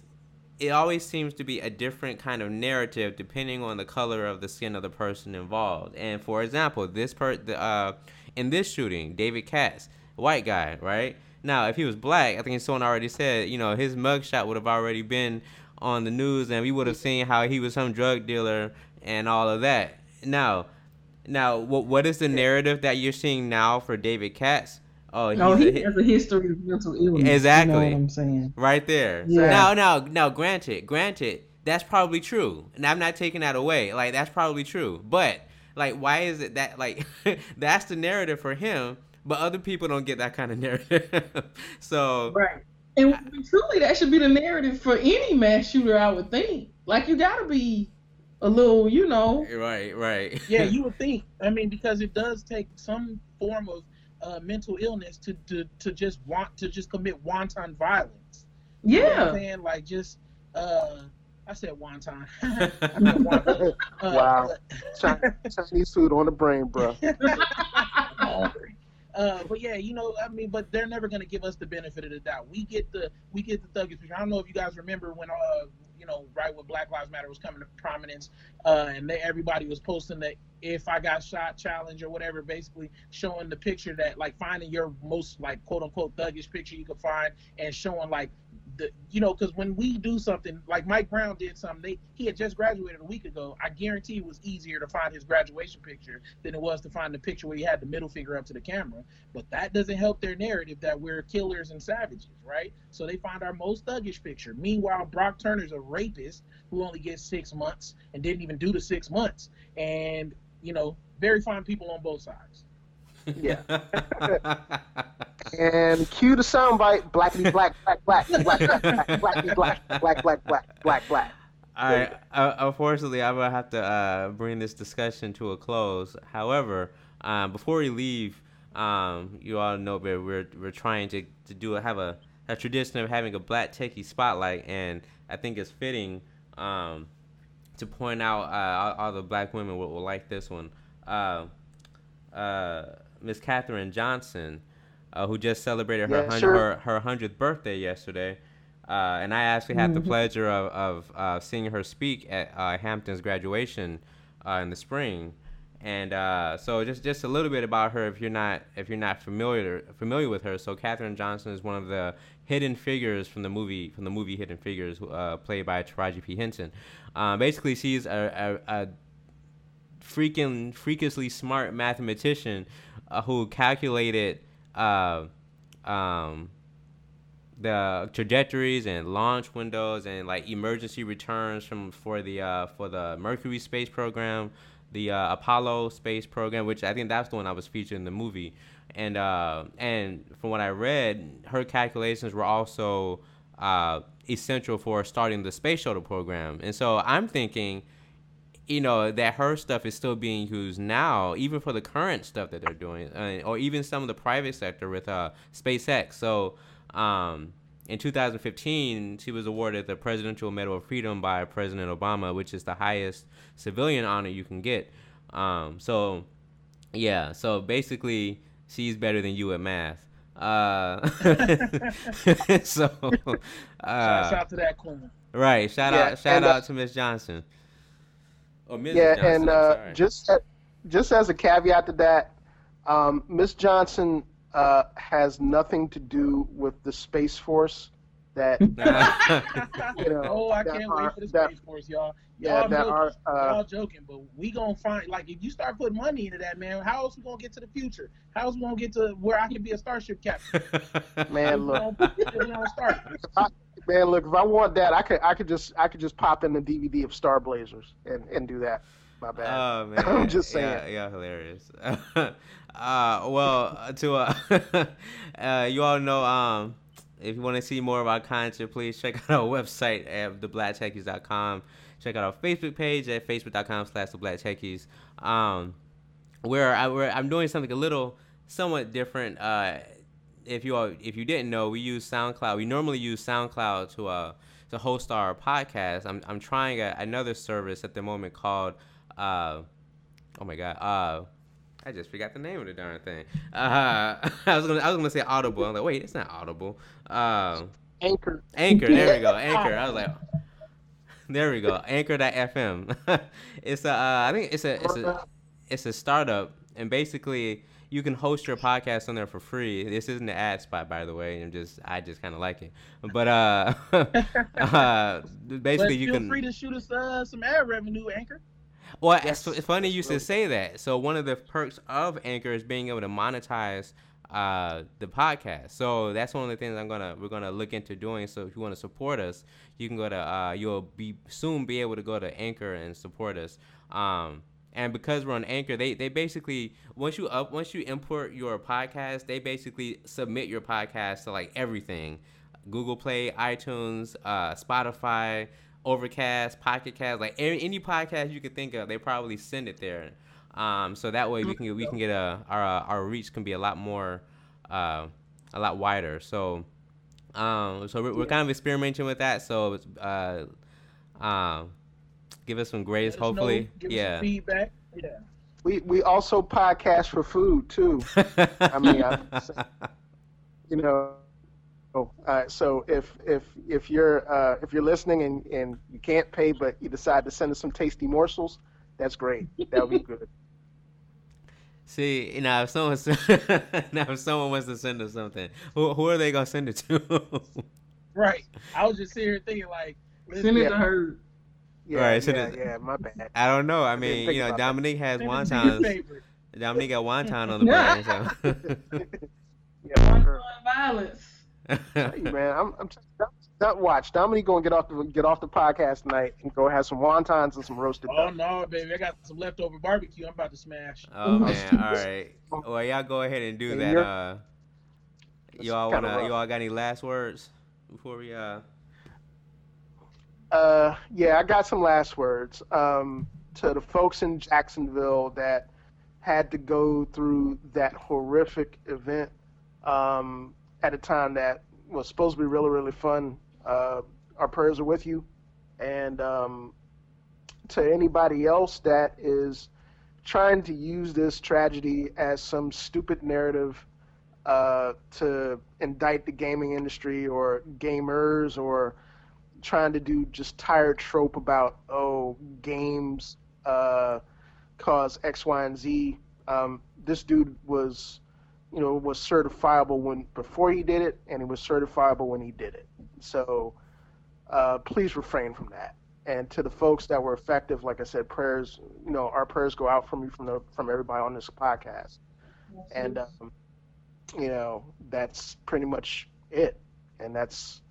it always seems to be a different kind of narrative depending on the color of the skin of the person involved. And for example, this per the, uh, in this shooting, David Katz, white guy, right? Now, if he was black, I think someone already said, you know, his mugshot would have already been on the news and we would have seen how he was some drug dealer and all of that. Now, now what what is the narrative that you're seeing now for David Katz? Oh, no, he a, has a history of mental illness. Exactly. You know I'm saying? Right there. Yeah. Now, now, now, granted, granted, that's probably true, and I'm not taking that away. Like that's probably true, but like, why is it that like that's the narrative for him, but other people don't get that kind of narrative? so right. And truly, that should be the narrative for any mass shooter, I would think. Like, you gotta be a little, you know. Right, right. yeah, you would think. I mean, because it does take some form of uh, mental illness to, to to just want to just commit wanton violence. Yeah. You know I'm saying like just uh I said wonton. I uh, wow. Chinese food on the brain, bro. Uh, but yeah, you know, I mean, but they're never gonna give us the benefit of the doubt. We get the we get the thuggish. I don't know if you guys remember when uh you know right when Black Lives Matter was coming to prominence, uh, and they, everybody was posting that if I got shot challenge or whatever, basically showing the picture that like finding your most like quote unquote thuggish picture you could find and showing like the you know because when we do something like Mike Brown did something, they he had just graduated a week ago. I guarantee it was easier to find his graduation picture than it was to find the picture where he had the middle finger up to the camera. But that doesn't help their narrative that we're killers and savages, right? So they find our most thuggish picture. Meanwhile, Brock Turner's a rapist who only gets six months and didn't even do the six months, and you know, very fine people on both sides. Yeah. and cue the soundbite: blackity black, black, black, black, black, black, blackity black, black, black, black, black, black. All right. Uh, unfortunately, I'm gonna have to uh, bring this discussion to a close. However, um, before we leave, um, you all know that we're we're trying to, to do have a, a tradition of having a black techie spotlight, and I think it's fitting um, to point out uh, all, all, the black women will, will like this one. Uh, uh, Miss Katherine Johnson, uh, who just celebrated her, yeah, sure. her her hundredth birthday yesterday, uh, and I actually had the mm-hmm. pleasure of of uh, seeing her speak at uh, Hampton's graduation uh, in the spring. And uh, so just just a little bit about her if you're not if you're not familiar familiar with her. So Katherine Johnson is one of the hidden figures from the movie from the movie Hidden Figures, played by Taraji P Henson. basically, she's a, a, a freaking freakishly smart mathematician uh, who calculated uh, um, the trajectories and launch windows and like emergency returns from for the uh, for the Mercury space program, the uh, Apollo space program, which I think that's the one I was featured in the movie. And uh, and from what I read, her calculations were also uh, essential for starting the space shuttle program. And so I'm thinking you know that her stuff is still being used now, even for the current stuff that they're doing, uh, or even some of the private sector with uh, SpaceX. So, um, in 2015, she was awarded the Presidential Medal of Freedom by President Obama, which is the highest civilian honor you can get. Um, so, yeah, so basically, she's better than you at math. Uh, so, uh, shout out to that queen. Right, shout yeah, out, shout out to Miss Johnson. Oh, yeah, Johnson, and uh, just just as a caveat to that, um, Miss Johnson uh, has nothing to do with the Space Force. That you know, oh, I can't are, wait for the that, Space Force, y'all. Y'all, yeah, joking, are, uh, y'all joking, but we gonna find like if you start putting money into that, man. How else we gonna get to the future? How else we gonna get to where I can be a starship captain? man, look, man, look, if I want that, I could I could just I could just pop in the DVD of Star Blazers and, and do that. My bad. Oh man, I'm just saying. Yeah, yeah hilarious. uh, well, uh, to uh, uh, you all know, um, if you want to see more of our content, please check out our website at theblacktechies.com. Check out our Facebook page at facebook.com slash theblacktechies. Um, where I, where I'm doing something a little somewhat different. Uh, if you if you didn't know, we use SoundCloud. We normally use SoundCloud to uh to host our podcast. I'm I'm trying a, another service at the moment called uh oh my god uh I just forgot the name of the darn thing. Uh, I was gonna I was gonna say Audible. I'm like wait, it's not Audible. Uh, Anchor. Anchor. There we go. Anchor. I was like. There we go. Anchor.fm. it's a, uh, I think it's a, it's a, it's a startup, and basically you can host your podcast on there for free. This isn't an ad spot, by the way. I'm just I just kind of like it, but uh, uh basically but you feel can free to shoot us uh, some ad revenue, Anchor. Well, yes. it's, it's funny you should say that. So one of the perks of Anchor is being able to monetize uh, the podcast. So that's one of the things I'm gonna we're gonna look into doing. So if you want to support us, you can go to uh, you'll be soon be able to go to Anchor and support us. Um, and because we're on Anchor, they they basically once you up once you import your podcast, they basically submit your podcast to like everything, Google Play, iTunes, uh, Spotify, Overcast, Pocket Cast, like any, any podcast you could think of, they probably send it there. Um, so that way we can we can get a our our reach can be a lot more, uh, a lot wider. So, um, so we're, we're kind of experimenting with that. So, uh, um, give us some grades. hopefully, yeah. feedback. Yeah. We we also podcast for food too. I mean, I, you know. Uh, so if if if you're uh, if you're listening and, and you can't pay but you decide to send us some tasty morsels, that's great. That would be good. See, now if someone now if someone wants to send us something, who, who are they gonna send it to? right. I was just sitting here thinking like, send it to her. Yeah, right, so yeah, yeah, my bad. I don't know. I, I mean, you know, Dominique that. has wontons. Dominique got wonton on the brain, so. yeah, violence. hey, man, I'm, I'm just, not watch. Dominique gonna get off the get off the podcast tonight and go have some wontons and some roasted. Oh duck. no, baby! I got some leftover barbecue. I'm about to smash. Oh man! All right. Well, y'all go ahead and do and that. Uh, y'all wanna? Y'all got any last words before we uh? Uh, yeah, I got some last words. Um, to the folks in Jacksonville that had to go through that horrific event um, at a time that was supposed to be really, really fun uh, our prayers are with you. And um, to anybody else that is trying to use this tragedy as some stupid narrative uh, to indict the gaming industry or gamers or trying to do just tired trope about oh games uh, cause X, Y, and Z. Um, this dude was, you know, was certifiable when before he did it, and he was certifiable when he did it. So uh, please refrain from that. And to the folks that were effective, like I said, prayers, you know, our prayers go out from you from the from everybody on this podcast. Yes, and um, you know, that's pretty much it. And that's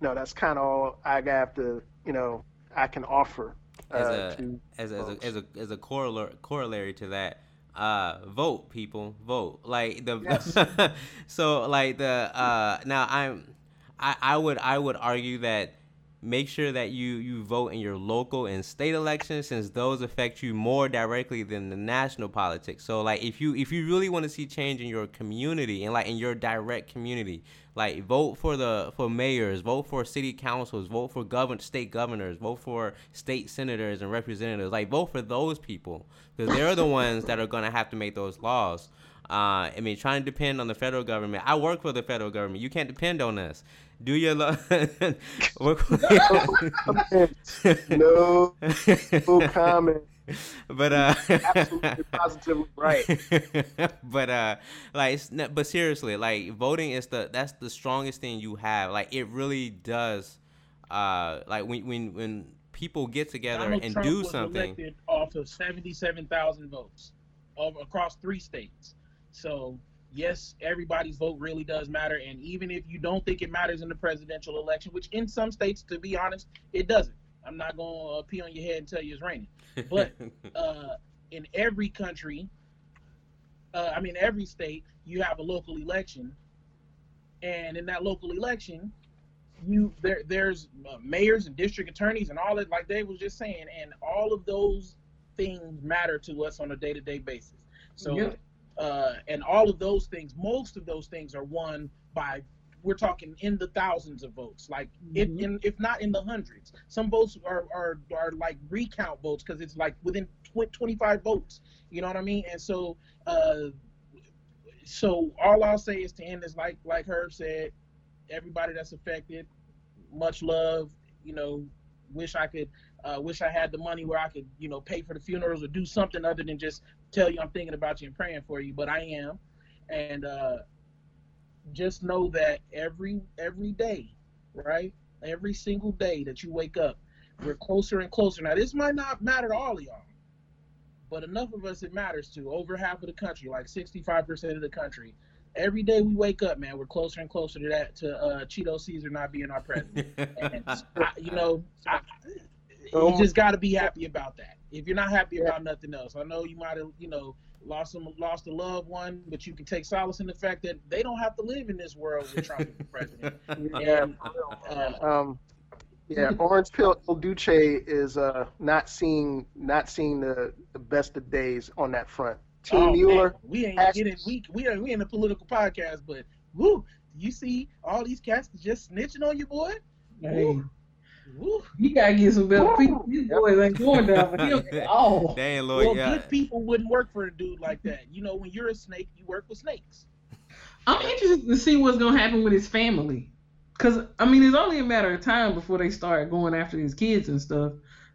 know, that's kind of all I have to, you know, I can offer. Uh, as, a, as, as, a, as a as a corollary corollary to that, uh vote people vote like the yes. so like the uh now i'm I, I would I would argue that make sure that you you vote in your local and state elections since those affect you more directly than the national politics so like if you if you really want to see change in your community and like in your direct community like vote for the for mayors vote for city councils vote for govern state governors vote for state senators and representatives like vote for those people because they're the ones that are going to have to make those laws uh, I mean, trying to depend on the federal government. I work for the federal government. You can't depend on us. Do your lo- no, no comment. But uh, absolutely positively right. but uh, like, but seriously, like voting is the that's the strongest thing you have. Like, it really does. Uh, like when when when people get together Donald and Trump do was something. Elected off of seventy-seven thousand votes, over across three states. So yes, everybody's vote really does matter. And even if you don't think it matters in the presidential election, which in some states, to be honest, it doesn't. I'm not going to uh, pee on your head and tell you it's raining. But uh, in every country, uh, I mean, every state, you have a local election. And in that local election, you there there's uh, mayors and district attorneys and all that like Dave was just saying and all of those things matter to us on a day-to-day basis so yep uh, and all of those things, most of those things are won by we're talking in the thousands of votes, like mm-hmm. if in, if not in the hundreds. Some votes are are, are like recount votes because it's like within tw- 25 votes. You know what I mean? And so, uh, so all I'll say is to end is like like Herb said, everybody that's affected, much love. You know, wish I could uh, wish I had the money where I could, you know, pay for the funerals or do something other than just tell you I'm thinking about you and praying for you. But I am, and uh, just know that every every day, right, every single day that you wake up, we're closer and closer. Now this might not matter to all of y'all, but enough of us it matters to. Over half of the country, like 65% of the country. Every day we wake up, man, we're closer and closer to that to uh, Cheeto Caesar not being our president. and I, you know, I, you just got to be happy about that. If you're not happy about nothing else, I know you might have, you know, lost some lost a loved one, but you can take solace in the fact that they don't have to live in this world with Trump as president. Yeah. And, uh, Um, yeah, Orange Pill Il Duce is uh, not seeing not seeing the, the best of days on that front. Team oh, Mueller, man, we ain't getting we we are we in a political podcast, but woo, you see all these cats just snitching on you, boy. Hey, Woo, woo. he gotta get some better people. These boys ain't going down for him at all. Dang, Lord, Well, yeah. good people wouldn't work for a dude like that. You know, when you're a snake, you work with snakes. I'm interested to see what's gonna happen with his family, cause I mean it's only a matter of time before they start going after his kids and stuff.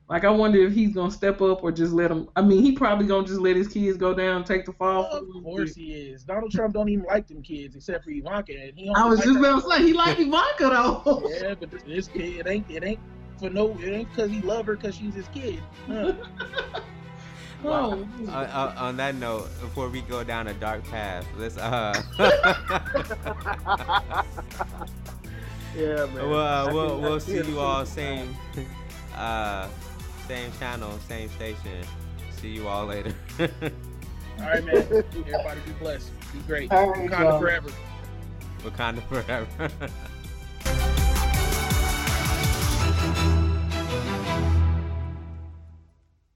Like I wonder if he's gonna step up or just let him. I mean he probably gonna just let his kids go down, and take the fall. Of them. course he is. Donald Trump don't even like them kids except for Ivanka, and he. I was like just her- about to say he like Ivanka though. Yeah, but this kid it ain't it ain't for no it ain't because he love her because she's his kid. Huh. Oh, Uh, uh, on that note, before we go down a dark path, let's uh, yeah, man. well, uh, we'll we'll see you all pretty same, uh, same channel, same station. See you all later. All right, man. Everybody be blessed. Be great. All right, Wakanda y'all. forever. Wakanda forever.